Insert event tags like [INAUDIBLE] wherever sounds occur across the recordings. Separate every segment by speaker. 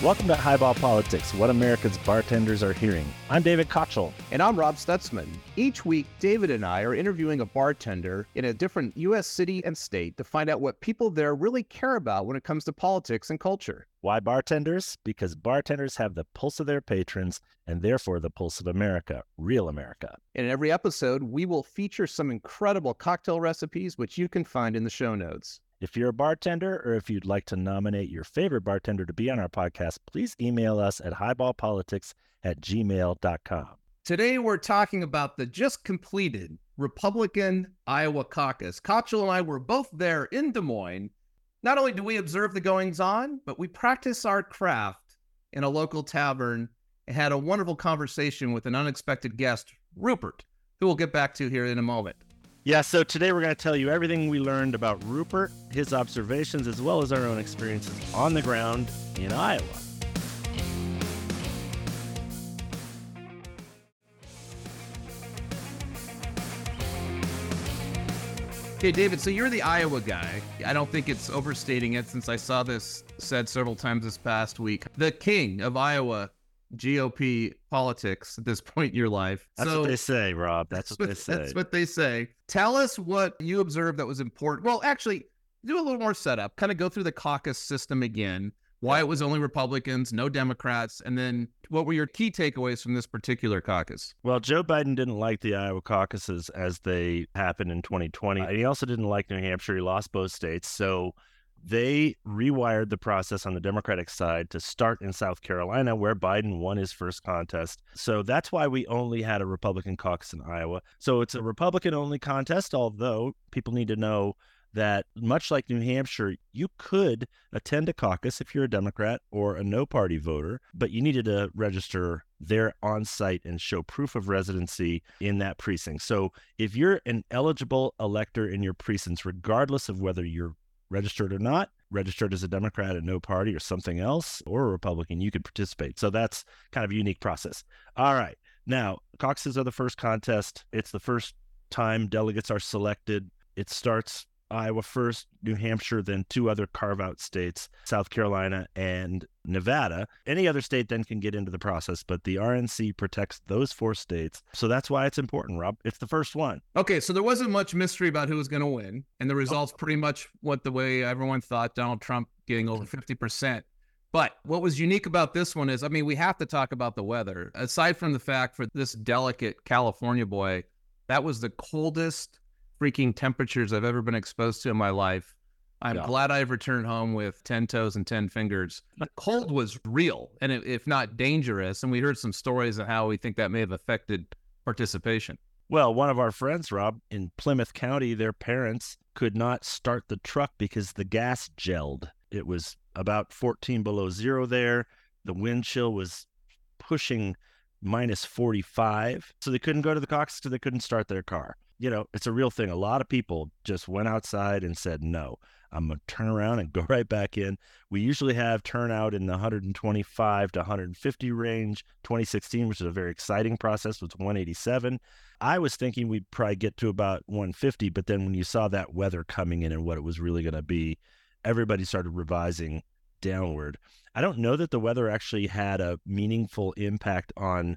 Speaker 1: Welcome to Highball Politics, what America's bartenders are hearing. I'm David Kochel.
Speaker 2: And I'm Rob Stutzman. Each week, David and I are interviewing a bartender in a different U.S. city and state to find out what people there really care about when it comes to politics and culture.
Speaker 1: Why bartenders? Because bartenders have the pulse of their patrons and therefore the pulse of America, real America.
Speaker 2: In every episode, we will feature some incredible cocktail recipes, which you can find in the show notes.
Speaker 1: If you're a bartender or if you'd like to nominate your favorite bartender to be on our podcast, please email us at highballpolitics at gmail.com.
Speaker 2: Today, we're talking about the just completed Republican Iowa caucus. Kochel and I were both there in Des Moines. Not only do we observe the goings on, but we practice our craft in a local tavern and had a wonderful conversation with an unexpected guest, Rupert, who we'll get back to here in a moment.
Speaker 1: Yeah, so today we're going to tell you everything we learned about Rupert, his observations, as well as our own experiences on the ground in Iowa.
Speaker 2: Okay, David, so you're the Iowa guy. I don't think it's overstating it since I saw this said several times this past week. The king of Iowa GOP politics at this [LAUGHS] point in your life.
Speaker 1: That's
Speaker 2: so,
Speaker 1: what they say, Rob. That's, what, they [LAUGHS] say.
Speaker 2: That's what they say. Tell us what you observed that was important. Well, actually, do a little more setup. Kind of go through the caucus system again. Why it was only Republicans, no Democrats, and then what were your key takeaways from this particular caucus?
Speaker 1: Well, Joe Biden didn't like the Iowa caucuses as they happened in 2020. And he also didn't like New Hampshire. He lost both states. So they rewired the process on the Democratic side to start in South Carolina, where Biden won his first contest. So that's why we only had a Republican caucus in Iowa. So it's a Republican only contest, although people need to know that much like New Hampshire, you could attend a caucus if you're a Democrat or a no party voter, but you needed to register there on site and show proof of residency in that precinct. So if you're an eligible elector in your precincts, regardless of whether you're registered or not, registered as a Democrat at no party or something else, or a Republican, you could participate. So that's kind of a unique process. All right. Now, caucuses are the first contest. It's the first time delegates are selected. It starts Iowa first, New Hampshire, then two other carve out states, South Carolina and Nevada. Any other state then can get into the process, but the RNC protects those four states. So that's why it's important, Rob. It's the first one.
Speaker 2: Okay, so there wasn't much mystery about who was going to win, and the oh. results pretty much went the way everyone thought Donald Trump getting over 50%. But what was unique about this one is, I mean, we have to talk about the weather. Aside from the fact for this delicate California boy, that was the coldest freaking temperatures I've ever been exposed to in my life. I'm yeah. glad I've returned home with 10 toes and 10 fingers. The [LAUGHS] cold was real and if not dangerous. And we heard some stories of how we think that may have affected participation.
Speaker 1: Well, one of our friends, Rob, in Plymouth County, their parents could not start the truck because the gas gelled. It was about 14 below zero there. The wind chill was pushing minus 45. So they couldn't go to the caucus because they couldn't start their car you know, it's a real thing. A lot of people just went outside and said, no, I'm going to turn around and go [LAUGHS] right back in. We usually have turnout in the 125 to 150 range. 2016, which is a very exciting process, was 187. I was thinking we'd probably get to about 150, but then when you saw that weather coming in and what it was really going to be, everybody started revising downward. I don't know that the weather actually had a meaningful impact on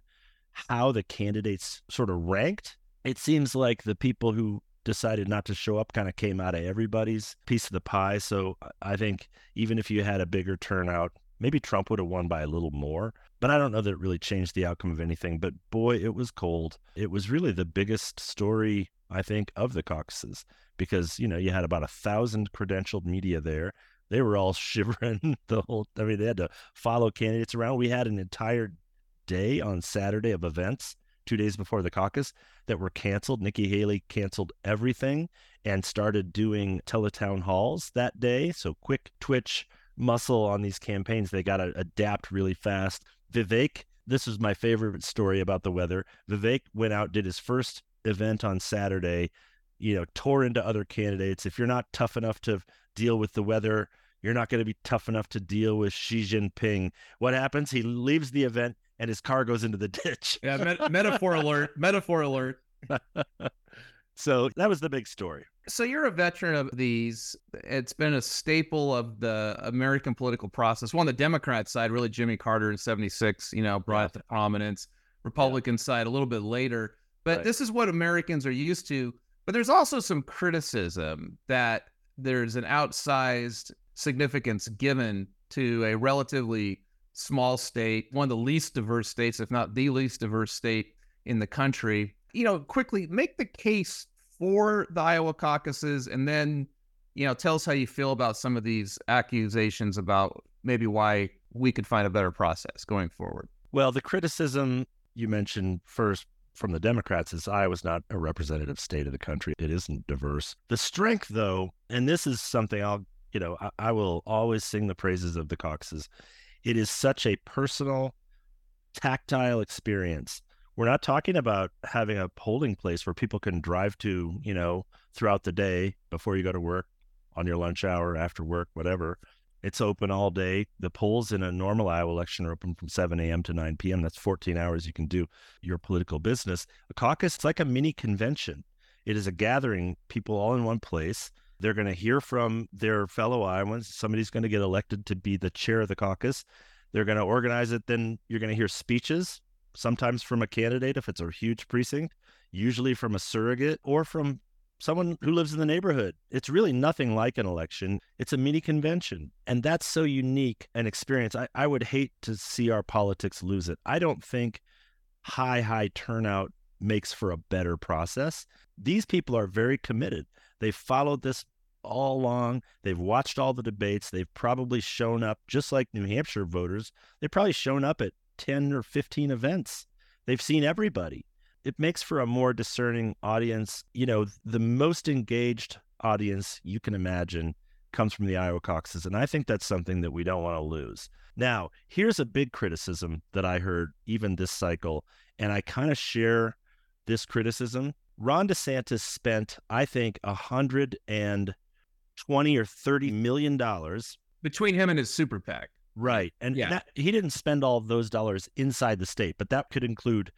Speaker 1: how the candidates sort of ranked it seems like the people who decided not to show up kind of came out of everybody's piece of the pie. So I think even if you had a bigger turnout, maybe Trump would have won by a little more. But I don't know that it really changed the outcome of anything. But boy, it was cold. It was really the biggest story, I think, of the caucuses because, you know, you had about a thousand credentialed media there. They were all [LAUGHS] shivering the whole I mean, they had to follow candidates around. We had an entire day on Saturday of events two days before the caucus that were canceled. Nikki Haley canceled everything and started doing teletown halls that day. So quick twitch muscle on these campaigns. They got to adapt really fast. Vivek, this is my favorite story about the weather. Vivek went out, did his first event on Saturday, you know, tore into other candidates. If you're not tough enough to deal with the weather, you're not going to be tough enough to deal with Xi Jinping. What happens? He leaves the event and his car goes into the [LAUGHS] ditch.
Speaker 2: yeah, met- metaphor alert. Metaphor alert. [LAUGHS]
Speaker 1: So that was the big story.
Speaker 2: So you're a veteran of these. It's been a staple of the American political process. Well, on the Democrat side, really Jimmy Carter in 76, you know, brought it to prominence. Republican yeah. side a little bit later. But right. this is what Americans are used to. But there's also some criticism that there's an outsized significance given to a relatively small state, one of the least diverse states, if not the least diverse state in the country. You know, quickly make the case for the Iowa caucuses and then, you know, tell us how you feel about some of these accusations about maybe why we could find a better process going forward.
Speaker 1: Well, the criticism you mentioned first from the Democrats is Iowa's not a representative state of the country. It isn't diverse. The strength, though, and this is something I'll, you know, I, I will always sing the praises of the caucuses. It is such a personal, tactile experience. We're not talking about having a polling place where people can drive to, you know, throughout the day before you go to work, on your lunch hour, after work, whatever. It's open all day. The polls in a normal Iowa election are open from 7 a.m. to 9 p.m. That's 14 hours you can do your political business. A caucus, it's like a mini convention. It is a gathering, people all in one place. They're going to hear from their fellow Iowans. Somebody's going to get elected to be the chair of the caucus. They're going to organize it. Then you're going to hear speeches, sometimes from a candidate if it's a huge precinct, usually from a surrogate or from someone who lives in the neighborhood. It's really nothing like an election. It's a mini convention. And that's so unique an experience. I, I would hate to see our politics lose it. I don't think high, high turnout makes for a better process. These people are very committed. They've followed this all along. They've watched all the debates. They've probably shown up, just like New Hampshire voters, they've probably shown up at 10 or 15 events. They've seen everybody it makes for a more discerning audience. You know, the most engaged audience you can imagine comes from the Iowa caucuses. And I think that's something that we don't want to lose. Now, here's a big criticism that I heard even this cycle, and I kind of share this criticism. Ron DeSantis spent, I think, a hundred and twenty or thirty million dollars
Speaker 2: between him and his super PAC.
Speaker 1: Right. And yeah. That, he didn't spend all of those dollars inside the state, but that could include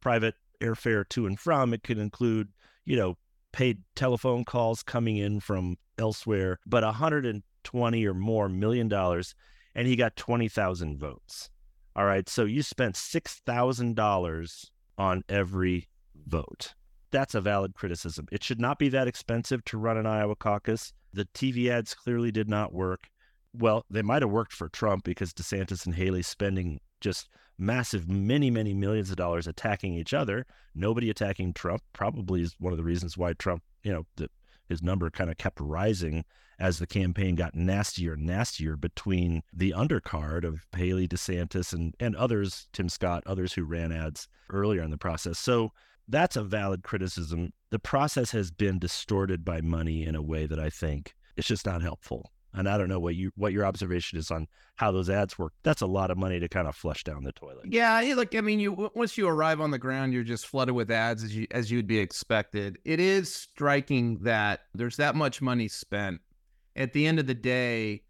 Speaker 1: private airfare to and from. It could include, you know, paid telephone calls coming in from elsewhere, but a 120 or more million dollars, and he got 20,000 votes. All right. So you spent $6,000 on every vote. That's a valid criticism. It should not be that expensive to run an Iowa caucus. The TV ads clearly did not work. Well, they might have worked for Trump because DeSantis and Haley spending just massive, many, many millions of dollars attacking each other. Nobody attacking Trump probably is one of the reasons why Trump, you know, the, his number kind of kept rising as the campaign got nastier and nastier between the undercard of Haley DeSantis and, and others, Tim Scott, others who ran ads earlier in the process. So that's a valid criticism. The process has been distorted by money in a way that I think it's just not helpful. And I don't know what you what your observation is on how those ads work. That's a lot of money to kind of flush down the toilet.
Speaker 2: Yeah, look, I mean, you once you arrive on the ground, you're just flooded with ads as you as you'd be expected. It is striking that there's that much money spent. At the end of the day,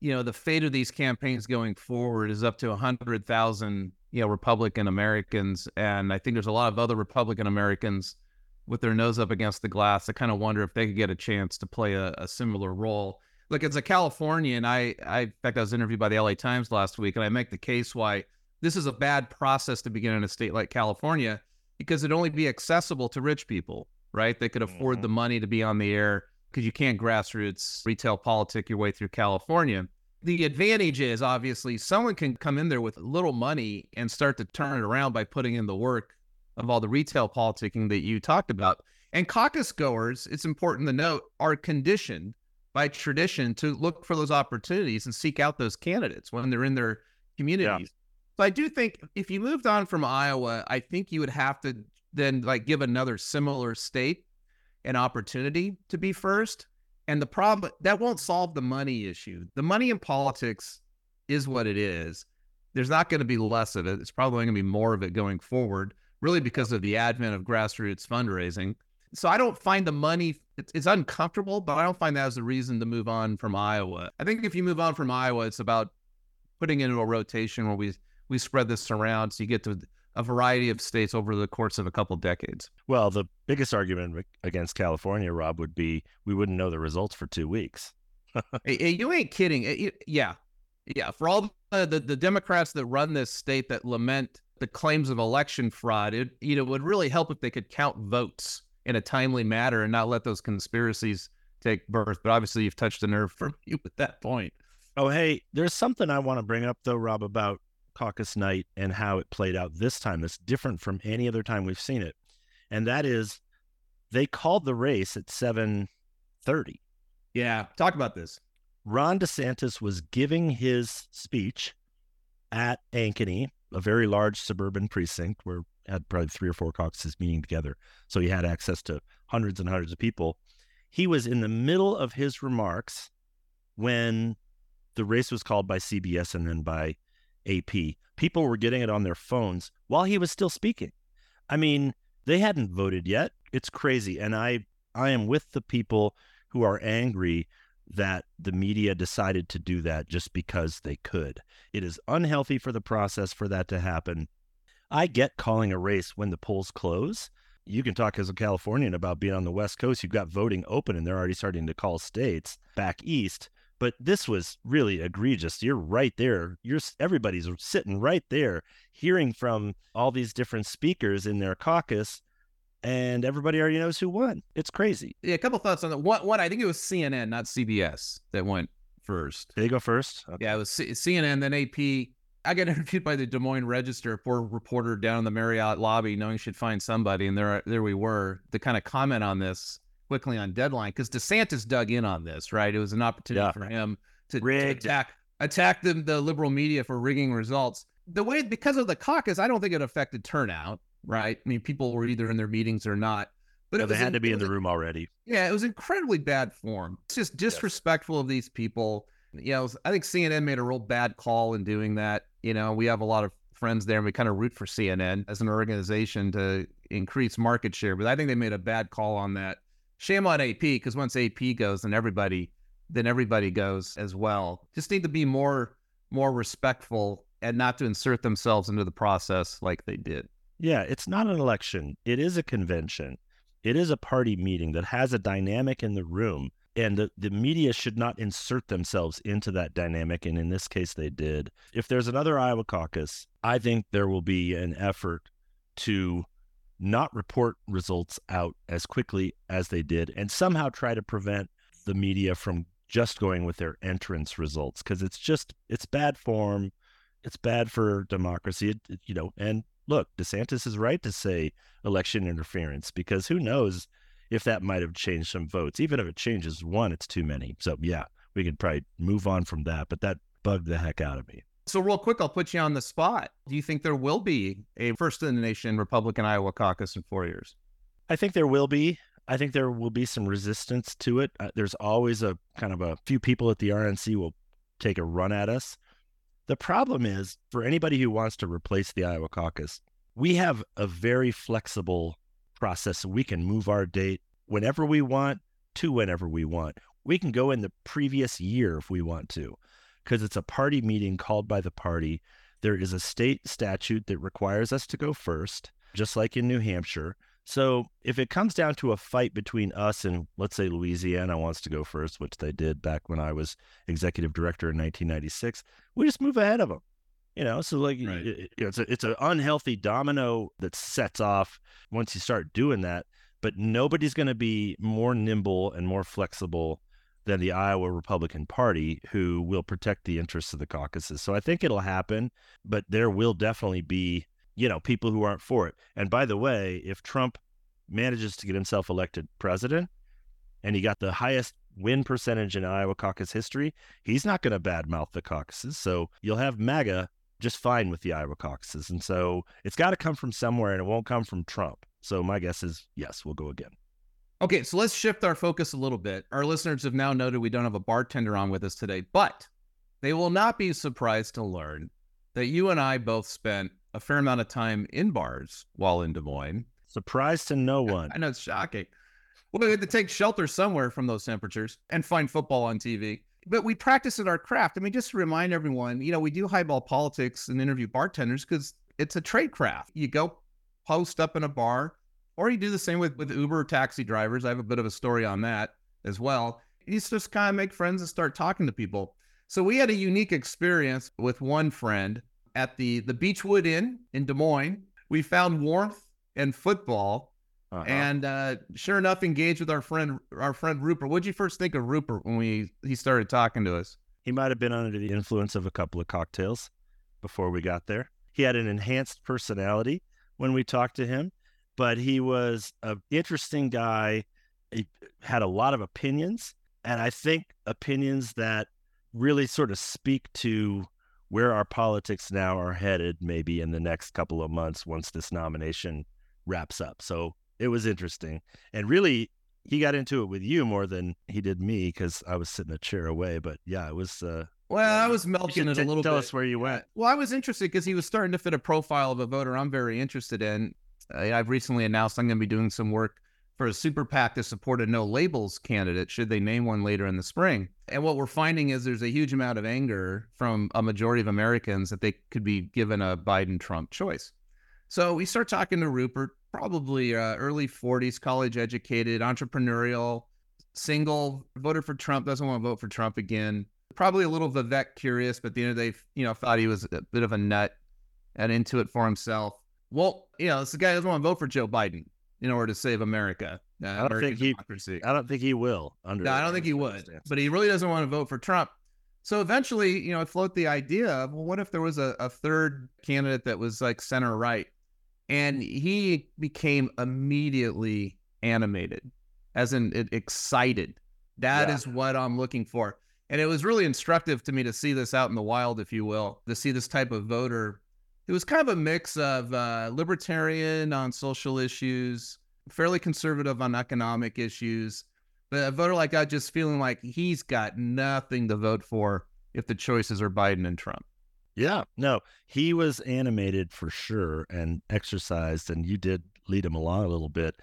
Speaker 2: you know, the fate of these campaigns going forward is up to a hundred thousand, you know, Republican Americans, and I think there's a lot of other Republican Americans with their nose up against the glass. I kind of wonder if they could get a chance to play a, a similar role look, as a Californian, I, I, in fact, I was interviewed by the LA Times last week, and I make the case why this is a bad process to begin in a state like California because it'd only be accessible to rich people, right? They could afford mm-hmm. the money to be on the air because you can't grassroots retail politic your way through California. The advantage is obviously someone can come in there with little money and start to turn it around by putting in the work of all the retail politicking that you talked about. And caucus goers, it's important to note, are conditioned by tradition to look for those opportunities and seek out those candidates when they're in their communities. Yeah. So I do think if you moved on from Iowa, I think you would have to then like give another similar state an opportunity to be first. And the problem that won't solve the money issue. The money in politics is what it is. There's not going to be less of it. It's probably going to be more of it going forward, really because of the advent of grassroots fundraising so I don't find the money it's, it's uncomfortable, but I don't find that as a reason to move on from Iowa. I think if you move on from Iowa, it's about putting into a rotation where we we spread this around so you get to a variety of states over the course of a couple decades.
Speaker 1: Well, the biggest argument against California, Rob, would be we wouldn't know the results for two weeks. [LAUGHS]
Speaker 2: hey, you ain't kidding. yeah. Yeah. For all the, the, the Democrats that run this state that lament the claims of election fraud, it you know would really help if they could count votes in a timely manner and not let those conspiracies take birth. But obviously, you've touched a nerve for you [LAUGHS] at that point.
Speaker 1: Oh, hey, there's something I want to bring up though, Rob, about caucus night and how it played out this time that's different from any other time we've seen it. And that is they called the race at 7:30.
Speaker 2: Yeah, talk about this.
Speaker 1: Ron DeSantis was giving his speech at Ankeny, a very large suburban precinct where had probably three or four caucuses meeting together. So he had access to hundreds and hundreds of people. He was in the middle of his remarks when the race was called by CBS and then by AP. People were getting it on their phones while he was still speaking. I mean, they hadn't voted yet. It's crazy. And I I am with the people who are angry that the media decided to do that just because they could. It is unhealthy for the process for that to happen. I get calling a race when the polls close. You can talk as a Californian about being on the West Coast. You've got voting open and they're already starting to call states back east. But this was really egregious. You're right there. You're everybody's sitting right there, hearing from all these different speakers in their caucus, and everybody already knows who won. It's crazy.
Speaker 2: Yeah, a couple thoughts on that. One, one, I think it was CNN, not CBS, that went first.
Speaker 1: Did they go first?
Speaker 2: Okay. Yeah, it was C- CNN, then AP. I got [LAUGHS] interviewed by the Des Moines Register, poor reporter down in the Marriott lobby, knowing she'd find somebody, and there, there we were to kind of comment on this quickly on deadline because DeSantis dug in on this, right? It was an opportunity yeah. for him to, to, attack attack the, the liberal media for rigging results. The way because of the caucus, I don't think it affected turnout, right? I mean, people were either in their meetings or not.
Speaker 1: But they had in, to be in the room already.
Speaker 2: Yeah, it was incredibly bad form. It's just disrespectful yes. of these people. You know, I think CNN made a real bad call in doing that. You know, we have a lot of friends there and we kind of root for CNN as an organization to increase market share, but I think they made a bad call on that shame on AP because once AP goes, then everybody then everybody goes as well. Just need to be more more respectful and not to insert themselves into the process like they did.
Speaker 1: Yeah, it's not an election. It is a convention. It is a party meeting that has a dynamic in the room. And the, the media should not insert themselves into that dynamic. And in this case, they did. If there's another Iowa caucus, I think there will be an effort to not report results out as quickly as they did and somehow try to prevent the media from just going with their entrance results because it's just it's bad form it's bad for democracy it, you know and look desantis is right to say election interference because who knows if that might have changed some votes even if it changes one it's too many. So yeah we could probably move on from that but that bugged the heck out of me
Speaker 2: so, real quick, I'll put you on the spot. Do you think there will be a first in the nation Republican Iowa caucus in four years?
Speaker 1: I think there will be. I think there will be some resistance to it. Uh, there's always a kind of a few people at the RNC will take a run at us. The problem is for anybody who wants to replace the Iowa caucus, we have a very flexible process. We can move our date whenever we want to whenever we want. We can go in the previous year if we want to because it's a party meeting called by the party. There is a state statute that requires us to go first, just like in New Hampshire. So if it comes down to a fight between us and let's say Louisiana wants to go first, which they did back when I was executive director in 1996, we just move ahead of them. You know, so like right. it, it's a, it's an unhealthy domino that sets off once you start doing that. But nobody's going to be more nimble and more flexible than the Iowa Republican Party, who will protect the interests of the caucuses. So I think it'll happen, but there will definitely be, you know, people who aren't for it. And by the way, if Trump manages to get himself elected president and he got the highest win percentage in Iowa caucus history, he's not going to badmouth the caucuses. So you'll have MAGA just fine with the Iowa caucuses. And so it's got to come from somewhere and it won't come from Trump. So my guess is yes, we'll go again.
Speaker 2: Okay, so let's shift our focus a little bit. Our listeners have now noted we don't have a bartender on with us today, but they will not be surprised to learn that you and I both spent a fair amount of time in bars while in Des Moines.
Speaker 1: Surprise to no [LAUGHS] one.
Speaker 2: I know it's shocking. Well, we had to take shelter somewhere from those temperatures and find football on TV. But we practice at our craft. I mean, just to remind everyone, you know, we do highball politics and interview bartenders because it's a trade craft. You go post up in a bar, or you do the same with with Uber taxi drivers. I have a bit of a story on that as well. You just kind of make friends and start talking to people. So we had a unique experience with one friend at the the Beechwood Inn in Des Moines. We found warmth and football, uh-huh. and uh, sure enough, engaged with our friend our friend Rupert. What did you first think of Rupert when we he started talking to us?
Speaker 1: He might have been under the influence of a couple of cocktails before we got there. He had an enhanced personality when we talked to him, but he was an interesting guy. He had a lot of opinions, and I think opinions that really sort of speak to where our politics now are headed, maybe in the next couple of months once this nomination wraps up. So it was interesting. And really, he got into it with you more than he did me because I was sitting a chair away. But yeah, it was. Uh,
Speaker 2: well, I was milking it a little
Speaker 1: tell
Speaker 2: bit.
Speaker 1: Tell us where you went.
Speaker 2: Well, I was interested because he was starting to fit a profile of a voter I'm very interested in. I've recently announced I'm going to be doing some work for a super PAC to support a no labels candidate should they name one later in the spring. And what we're finding is there's a huge amount of anger from a majority of Americans that they could be given a Biden Trump choice. So we start talking to Rupert, probably uh, early 40s, college educated, entrepreneurial, single, voted for Trump, doesn't want to vote for Trump again. Probably a little Vivek curious, but at the end of the day, you know, thought he was a bit of a nut and into it for himself. Well, you know, this guy doesn't want to vote for Joe Biden in order to save America.
Speaker 1: Uh, I don't think he. Democracy. I don't think he will.
Speaker 2: Under no, I don't think he would. But he really doesn't want to vote for Trump. So eventually, you know, I float the idea of well, what if there was a, a third candidate that was like center right, and he became immediately animated, as in excited. That yeah. is what I'm looking for. And it was really instructive to me to see this out in the wild, if you will, to see this type of voter it was kind of a mix of uh, libertarian on social issues, fairly conservative on economic issues, but a voter like that just feeling like he's got nothing to vote for if the choices are Biden and Trump.
Speaker 1: Yeah, no, he was animated for sure and exercised, and you did lead him along a little bit.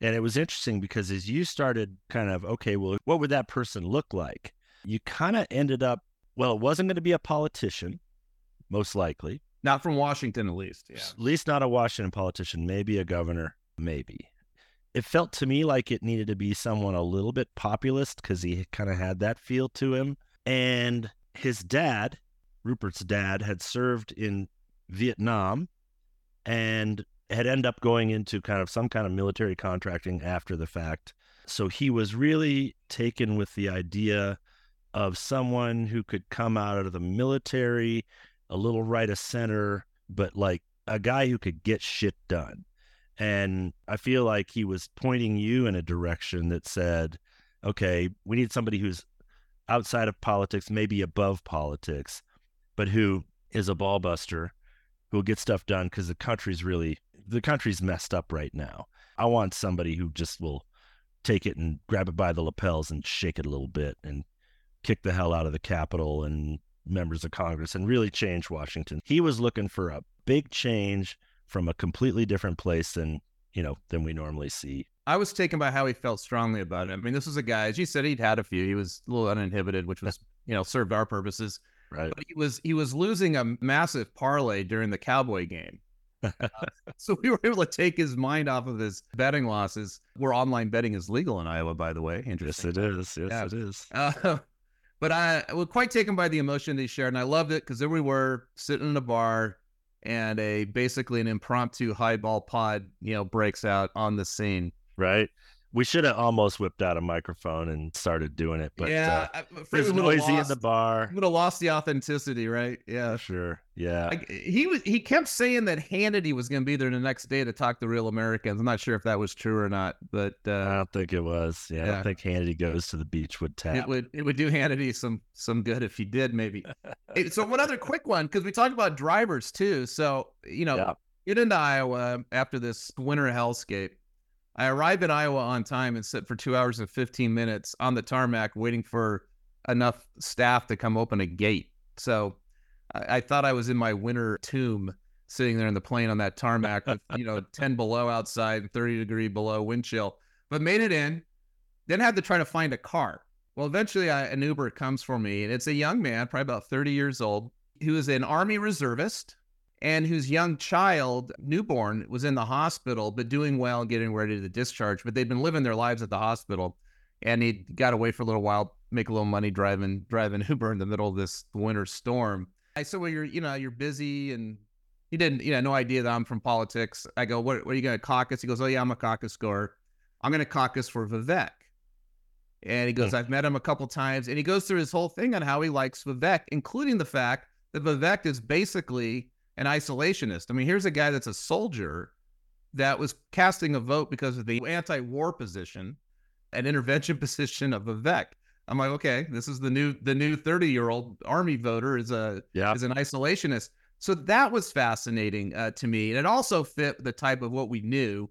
Speaker 1: And it was interesting because as you started kind of, okay, well, what would that person look like? You kind of ended up, well, it wasn't going to be a politician, most likely.
Speaker 2: Not from Washington, at least. Yeah.
Speaker 1: At least not a Washington politician, maybe a governor, maybe. It felt to me like it needed to be someone a little bit populist because he kind of had that feel to him. And his dad, Rupert's dad, had served in Vietnam and had ended up going into kind of some kind of military contracting after the fact. So he was really taken with the idea of someone who could come out of the military a little right of center, but like a guy who could get shit done. And I feel like he was pointing you in a direction that said, okay, we need somebody who's outside of politics, maybe above politics, but who is a ball buster, who'll get stuff done because the country's really, the country's messed up right now. I want somebody who just will take it and grab it by the lapels and shake it a little bit and kick the hell out of the Capitol and members of Congress and really change Washington. He was looking for a big change from a completely different place than, you know, than we normally see.
Speaker 2: I was taken by how he felt strongly about it. I mean, this was a guy, as you said, he'd had a few. He was a little uninhibited, which was, [LAUGHS] you know, served our purposes.
Speaker 1: Right.
Speaker 2: But he was he was losing a massive parlay during the Cowboy game. [LAUGHS] uh, so we were able to take his mind off of his betting losses. Where online betting is legal in Iowa, by the way.
Speaker 1: Interesting. Yes, it is. Yes, yeah. it is.
Speaker 2: Uh, [LAUGHS] but I, was quite taken by the emotion they shared, and I loved it because there we were sitting in a bar, and a basically an impromptu highball pod, you know, breaks out on the scene.
Speaker 1: Right. We should have almost whipped out a microphone and started doing it, but yeah, uh, it's noisy lost, in the bar.
Speaker 2: Would have lost the authenticity, right? Yeah,
Speaker 1: sure. Yeah,
Speaker 2: like, he was. He kept saying that Hannity was going to be there the next day to talk to real Americans. I'm not sure if that was true or not, but uh, I
Speaker 1: don't think it was. Yeah, yeah, I don't think Hannity goes to the Beechwood tap.
Speaker 2: It would. It would do Hannity some some good if he did, maybe. so one other quick one because we talked about drivers too. So you know, yeah. get into Iowa after this winter hellscape I arrived in Iowa on time and sit for two hours and 15 minutes on the tarmac waiting for enough staff to come open a gate. So I, I thought I was in my winter tomb sitting there in the plane on that tarmac with, you know, [LAUGHS] 10 below outside, 30 degree below wind chill, but made it in. Then had to try to find a car. Well, eventually I, an Uber comes for me and it's a young man, probably about 30 years old, who is an Army reservist and whose young child, newborn, was in the hospital, but doing well and getting ready to discharge. But they'd been living their lives at the hospital, and he got away for a little while, make a little money driving driving [LAUGHS] Uber in the middle of this winter storm. I said, "Well, you're you know you're busy," and he didn't, you know, no idea that I'm from politics. I go, "What, what are you going to caucus?" He goes, "Oh yeah, I'm a caucus goer. I'm going to caucus for Vivek." And he goes, hmm. I've met him a couple times. And he goes through his whole thing on how he likes Vivek, including the fact that Vivek is basically an isolationist. I mean, here's a guy that's a soldier that was casting a vote because of the anti-war position, an intervention [LAUGHS] position of Vivek. I'm like, okay, this is the new the new 30 year old army voter is a
Speaker 1: Yeah.
Speaker 2: is an isolationist. So that was fascinating uh, to me, and it also fit the type of what we knew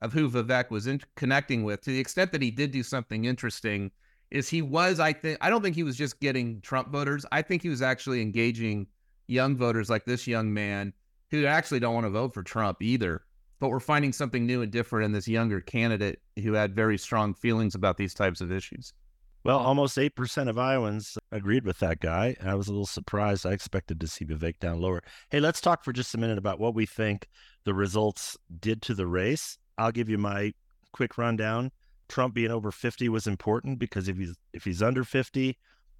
Speaker 2: of who Vivek was in- connecting with. To the extent that he did do something interesting, is he was I think I don't think he was just getting Trump voters. I think he was actually engaging young voters like this young man who actually don't want to vote for Trump either. But we're finding something new and different in this younger candidate who had very strong feelings about these types of issues.
Speaker 1: Well, almost 8% of Iowans agreed with that guy. And I was a little surprised. I expected to see Vivek down lower. Hey, let's talk for just a minute about what we think the results did to the race. I'll give you my quick rundown. Trump being over 50 was important because if he's if he's under 50,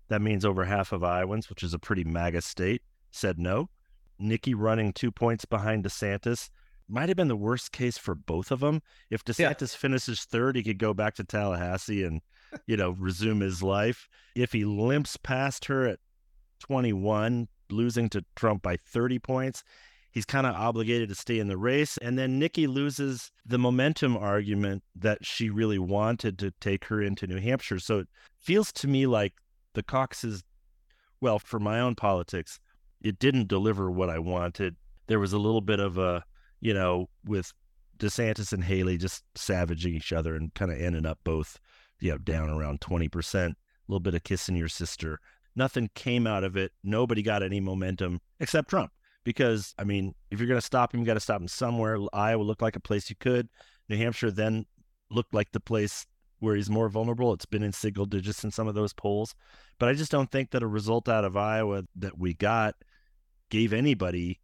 Speaker 1: that means over half of Iowans, which is a pretty MAGA state, said no. Nikki running two points behind DeSantis might have been the worst case for both of them. If
Speaker 2: Yeah.
Speaker 1: DeSantis finishes third, he could go back to Tallahassee and [LAUGHS] you know, resume his life. If he limps past her at 21, losing to Trump by 30 points, he's kind of obligated to stay in the race. And then Nikki loses the momentum argument that she really wanted to take her into New Hampshire. So it feels to me like the caucuses, well, for my own politics, it didn't deliver what I wanted. There was a little bit of a, you know, with DeSantis and Haley just savaging each other and kind of ending up both you know, down around 20%, a little bit of kissing your sister. Nothing came out of it. Nobody got any momentum except Trump. Because, I mean, if you're going to stop him, you got to stop him somewhere. Iowa looked like a place you could. New Hampshire then looked like the place where he's more vulnerable. It's been in single digits in some of those polls. But I just don't think that a result out of Iowa that we got gave anybody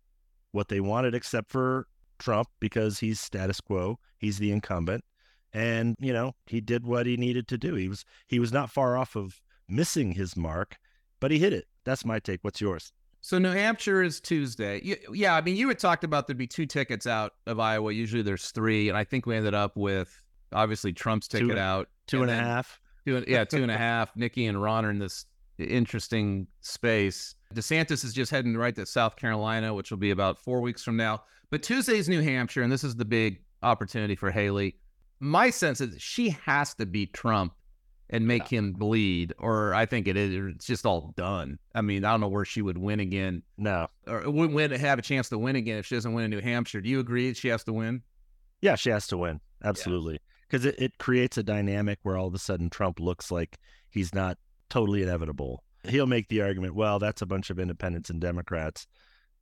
Speaker 1: what they wanted except for Trump because he's status quo. He's the incumbent and you know he did what he needed to do he was he was not far off of missing his mark but he hit it that's my take what's yours
Speaker 2: So New Hampshire is Tuesday. Yeah, I mean, you had talked about there'd be two tickets out of Iowa. Usually there's three, and I think we ended up with obviously Trump's
Speaker 1: Two-
Speaker 2: ticket out.
Speaker 1: two and a half
Speaker 2: Two yeah, two and a half. Nikki and Ron are in this interesting space. DeSantis is just heading right to South Carolina, which will be about four weeks from now. But Tuesday's New Hampshire, and this is the big opportunity for Haley. My sense is she has to beat Trump and make him bleed, or I think it is. It's just all done. I mean, I don't know where she would win again,
Speaker 1: no
Speaker 2: or wouldn't win, have a chance to win again if she doesn't win in New Hampshire. Do you agree she has to win?
Speaker 1: yeah she has to win absolutely because it, it creates a dynamic where all of a sudden trump looks like he's not totally inevitable he'll make the argument well that's a bunch of independents and democrats.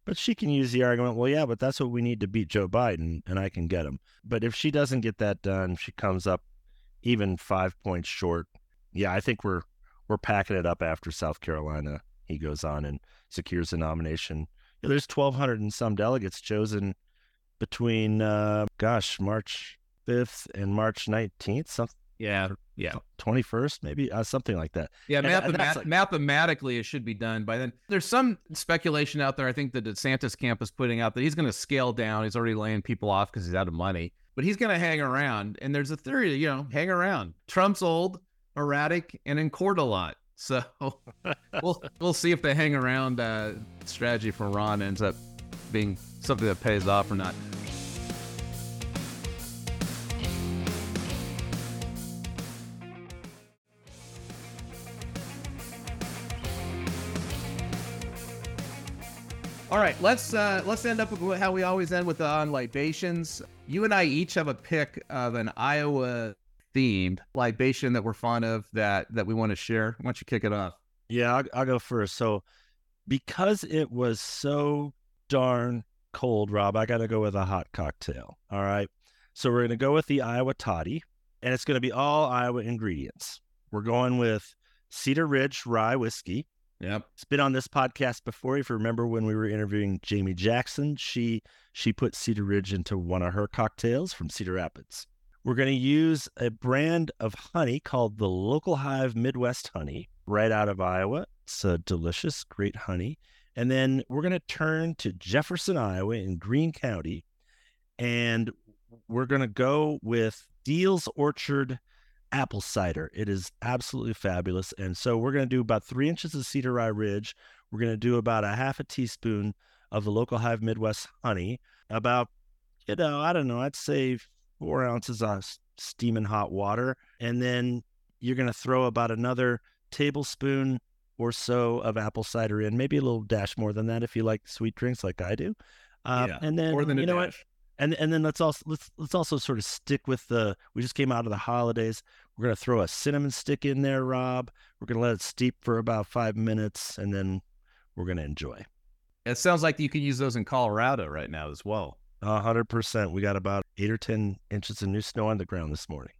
Speaker 1: But she can use the argument well yeah but that's what we need to beat joe biden and i can get him. But if she doesn't get that done she comes up even five points short. Yeah i think we're we're packing it up after south carolina. He goes on and secures the nomination. There's 1200 and some delegates chosen between uh gosh march 5th and march 19th some
Speaker 2: Yeah, yeah.
Speaker 1: 21st maybe uh, something like that
Speaker 2: Yeah,
Speaker 1: And- and
Speaker 2: mathemat-
Speaker 1: like-
Speaker 2: mathematically, it should be done by then. There's some speculation out there. I think the DeSantis camp is putting out that he's going to scale down. He's already laying people off because he's out of money, but he's going to hang around. And there's a theory, you know, hang around. Trump's old, erratic, and in court a lot. [LAUGHS] So we'll we'll see if the hang around uh, strategy for Ron ends up being something that pays off or not. All right, let's uh, let's end up with how we always end with the on libations. You and I each have a pick of an Iowa themed libation that we're fond of that that we want to share. Why don't you kick it off?
Speaker 1: Yeah, I'll, I'll go first. So, because it was so darn cold, Rob, I got to go with a hot cocktail. All right. So, we're to go with the Iowa Toddy, and it's to be all Iowa ingredients. We're going with Cedar Ridge rye whiskey,
Speaker 2: Yep.
Speaker 1: It's been on this podcast before. If you remember when we were interviewing Jamie Jackson, she she put Cedar Ridge into one of her cocktails from Cedar Rapids. We're going to use a brand of honey called the Local Hive Midwest Honey, right out of Iowa. It's a delicious, great honey. And then we're going to turn to Jefferson, Iowa, in Greene County, and we're going to go with Deal's Orchard apple cider. It is absolutely fabulous. And so we're going to do about three inches of Cedar Rye Ridge. We're going to do about a half a teaspoon of the local Hive Midwest honey, about, you know, I don't know, I'd say four ounces of steaming hot water. And then you're going to throw about another tablespoon or so of apple cider in, maybe a little dash more than that if you like sweet drinks like I do. Uh,
Speaker 2: yeah,
Speaker 1: and then
Speaker 2: more than
Speaker 1: you know what? and and then let's also let's let's also sort of stick with the we just came out of the holidays we're going to throw a cinnamon stick in there rob we're going to let it steep for about five minutes and then we're going to enjoy
Speaker 2: It sounds like you could use those in Colorado right now as well.
Speaker 1: a hundred percent we got about eight or ten inches of new snow on the ground this morning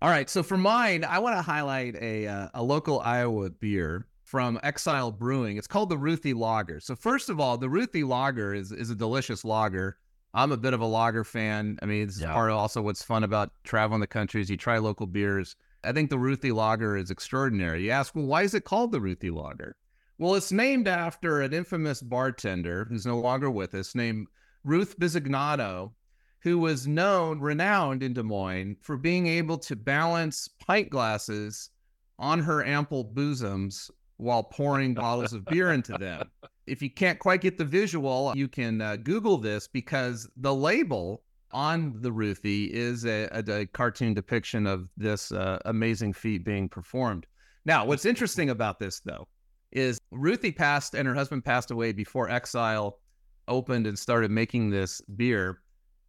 Speaker 2: All right. So for mine, I want to highlight a uh, a local Iowa beer from Exile Brewing. It's called the Ruthie Lager. So first of all, the Ruthie Lager is is a delicious lager. I'm a bit of a lager fan. I mean, this is
Speaker 1: Yeah.
Speaker 2: part of also what's fun about traveling the country is you try local beers. I think the Ruthie Lager is extraordinary. You ask, well, why is it called the Ruthie Lager? Well, it's named after an infamous bartender who's no longer with us, named Ruth Bisignano, who was known, renowned in Des Moines for being able to balance pint glasses on her ample bosoms while pouring bottles of beer into them. [LAUGHS] If you can't quite get the visual, you can uh, Google this because the label on the Ruthie is a, a, a cartoon depiction of this uh, amazing feat being performed. Now, what's interesting about this, though, is Ruthie passed and her husband passed away before Exile opened and started making this beer.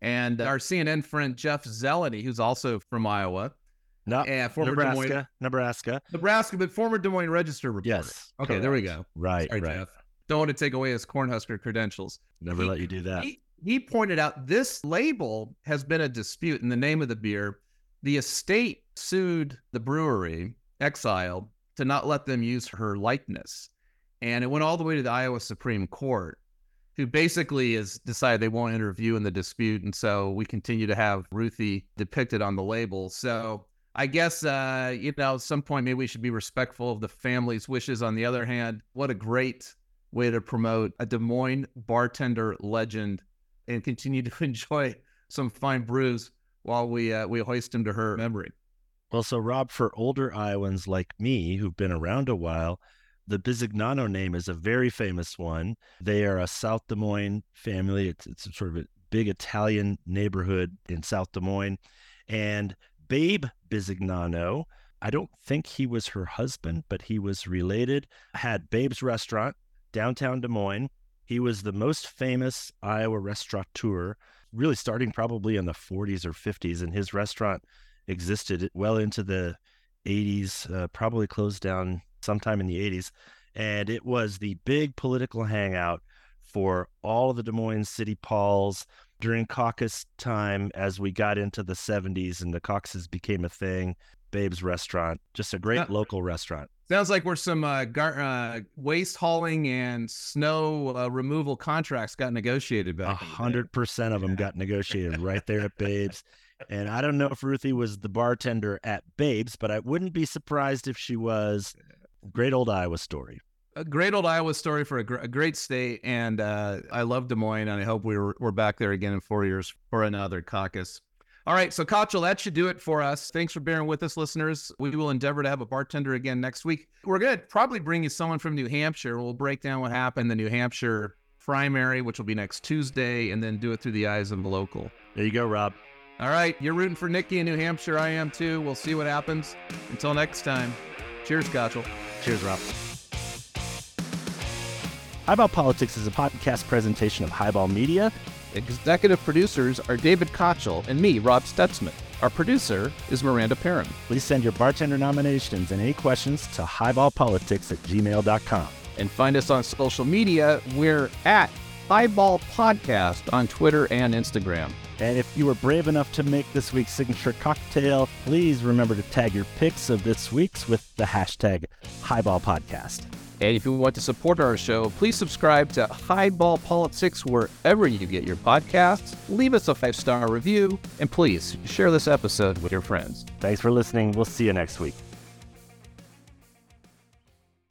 Speaker 2: And our CNN friend Jeff Zeleny, who's also from Iowa,
Speaker 1: no
Speaker 2: and former Des Moines,
Speaker 1: nebraska nebraska
Speaker 2: Nebraska, but former Des Moines Register reporter.
Speaker 1: yes
Speaker 2: Okay, there we go.
Speaker 1: right
Speaker 2: Sorry,
Speaker 1: right
Speaker 2: Jeff. Don't want to take away his Cornhusker credentials.
Speaker 1: never
Speaker 2: He-
Speaker 1: let you do that
Speaker 2: He, he pointed out this label has been a dispute in the name of the beer. The estate sued the brewery, Exile, to not let them use her likeness. And it went all the way to the Iowa Supreme Court, who basically has decided they won't interview in the dispute. And so we continue to have Ruthie depicted on the label. So I guess, uh, you know, at some point, maybe we should be respectful of the family's wishes. On the other hand, what a great way to promote a Des Moines bartender legend and continue to [LAUGHS] enjoy some fine brews while we uh, we hoist him to her memory.
Speaker 1: Well, so Rob, for older Iowans like me who've been around a while, the Bisignano name is a very famous one. They are a South Des Moines family. It's, it's sort of a big Italian neighborhood in South Des Moines. And Babe Bisignano, I don't think he was her husband, but he was related, had Babe's restaurant downtown Des Moines. He was the most famous Iowa restaurateur, really starting probably in the 40s or 50s. And his restaurant existed well into the 80s, uh, probably closed down sometime in the 80s. And it was the big political hangout for all of the Des Moines city pauls during caucus time as we got into the 70s and the caucuses became a thing. Babe's Restaurant, just a great
Speaker 2: Yeah.
Speaker 1: local restaurant.
Speaker 2: Sounds like where some uh, gar- uh, waste hauling and snow uh, removal contracts got negotiated
Speaker 1: A
Speaker 2: back. day.
Speaker 1: hundred percent of them
Speaker 2: Yeah.
Speaker 1: got negotiated right there at [LAUGHS] Babes. And I don't know if Ruthie was the bartender at Babes, but I wouldn't be surprised if she was. Great old Iowa story.
Speaker 2: A great old Iowa story for a, gr- a great state, and uh, I love Des Moines, and I hope we're we're back there again in four years for another caucus. All right, so Kochel, that should do it for us. Thanks for bearing with us, listeners. We will endeavor to have a bartender again next week. We're going to probably bring you someone from New Hampshire. We'll break down what happened in the New Hampshire primary, which will be next Tuesday, and then do it through the eyes of the local.
Speaker 1: There you go, Rob.
Speaker 2: All right, you're rooting for Nikki in New Hampshire. I am too. We'll see what happens. Until next time, cheers, Kochel.
Speaker 1: Cheers, Rob. Highball Politics is a podcast presentation of Highball Media.
Speaker 2: Executive producers are David Kochel and me, Rob Stutzman. Our producer is Miranda Perrin.
Speaker 1: Please send your bartender nominations and any questions to highballpolitics at gmail.com.
Speaker 2: And find us on social media. We're at Highball Podcast on Twitter and Instagram.
Speaker 1: And if you were brave enough to make this week's signature cocktail, please remember to tag your pics of this week's with the hashtag Highball Podcast.
Speaker 2: And if you want to support our show, please subscribe to Highball Politics wherever you get your podcasts. Leave us a five star review, and please share this episode with your friends.
Speaker 1: Thanks for listening. We'll see you next week.